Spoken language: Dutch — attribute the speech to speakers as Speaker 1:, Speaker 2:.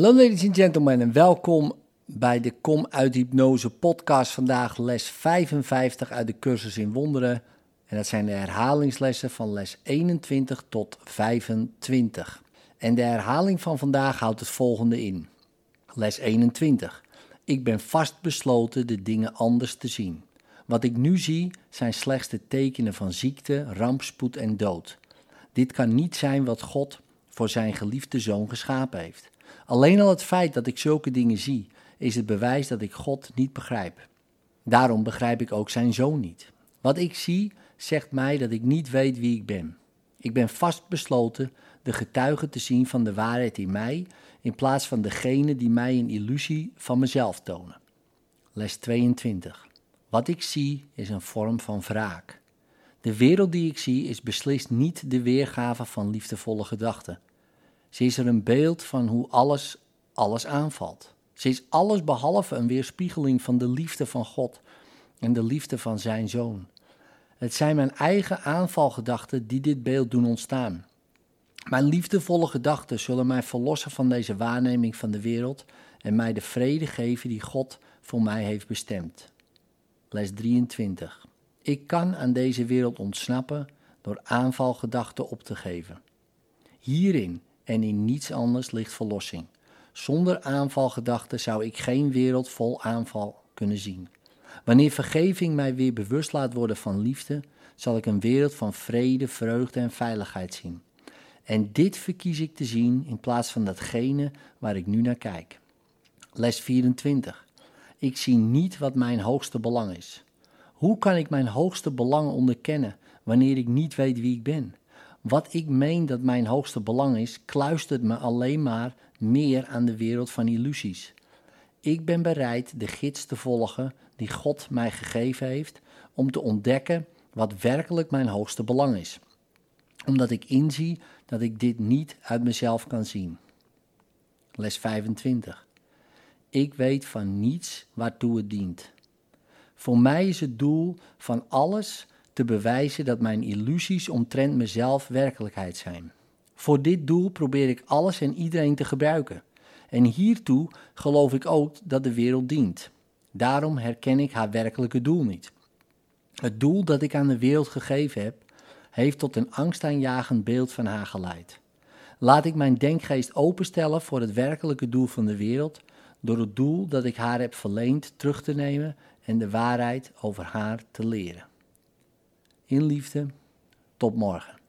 Speaker 1: Hallo ladies and gentlemen en welkom bij de Kom uit Hypnose podcast. Vandaag les 55 uit de cursus in wonderen. En dat zijn de herhalingslessen van les 21 tot 25. En de herhaling van vandaag houdt het volgende in. Les 21. Ik ben vastbesloten de dingen anders te zien. Wat ik nu zie zijn slechts de tekenen van ziekte, rampspoed en dood. Dit kan niet zijn wat God voor zijn geliefde zoon geschapen heeft. Alleen al het feit dat ik zulke dingen zie, is het bewijs dat ik God niet begrijp. Daarom begrijp ik ook zijn zoon niet. Wat ik zie, zegt mij dat ik niet weet wie ik ben. Ik ben vastbesloten de getuige te zien van de waarheid in mij, in plaats van degene die mij een illusie van mezelf tonen. Les 22. Wat ik zie is een vorm van wraak. De wereld die ik zie is beslist niet de weergave van liefdevolle gedachten. Ze is er een beeld van hoe alles alles aanvalt. Ze is alles behalve een weerspiegeling van de liefde van God en de liefde van zijn zoon. Het zijn mijn eigen aanvalgedachten die dit beeld doen ontstaan. Mijn liefdevolle gedachten zullen mij verlossen van deze waarneming van de wereld en mij de vrede geven die God voor mij heeft bestemd. Les 23. Ik kan aan deze wereld ontsnappen door aanvalgedachten op te geven. Hierin en in niets anders ligt verlossing. Zonder aanvalgedachten zou ik geen wereld vol aanval kunnen zien. Wanneer vergeving mij weer bewust laat worden van liefde, zal ik een wereld van vrede, vreugde en veiligheid zien. En dit verkies ik te zien in plaats van datgene waar ik nu naar kijk. Les 24. Ik zie niet wat mijn hoogste belang is. Hoe kan ik mijn hoogste belang onderkennen wanneer ik niet weet wie ik ben? Wat ik meen dat mijn hoogste belang is, kluistert me alleen maar meer aan de wereld van illusies. Ik ben bereid de gids te volgen die God mij gegeven heeft om te ontdekken wat werkelijk mijn hoogste belang is. Omdat ik inzie dat ik dit niet uit mezelf kan zien. Les 25. Ik weet van niets waartoe het dient. Voor mij is het doel van alles te bewijzen dat mijn illusies omtrent mezelf werkelijkheid zijn. Voor dit doel probeer ik alles en iedereen te gebruiken. En hiertoe geloof ik ook dat de wereld dient. Daarom herken ik haar werkelijke doel niet. Het doel dat ik aan de wereld gegeven heb, heeft tot een angstaanjagend beeld van haar geleid. Laat ik mijn denkgeest openstellen voor het werkelijke doel van de wereld, door het doel dat ik haar heb verleend terug te nemen en de waarheid over haar te leren. In liefde, tot morgen.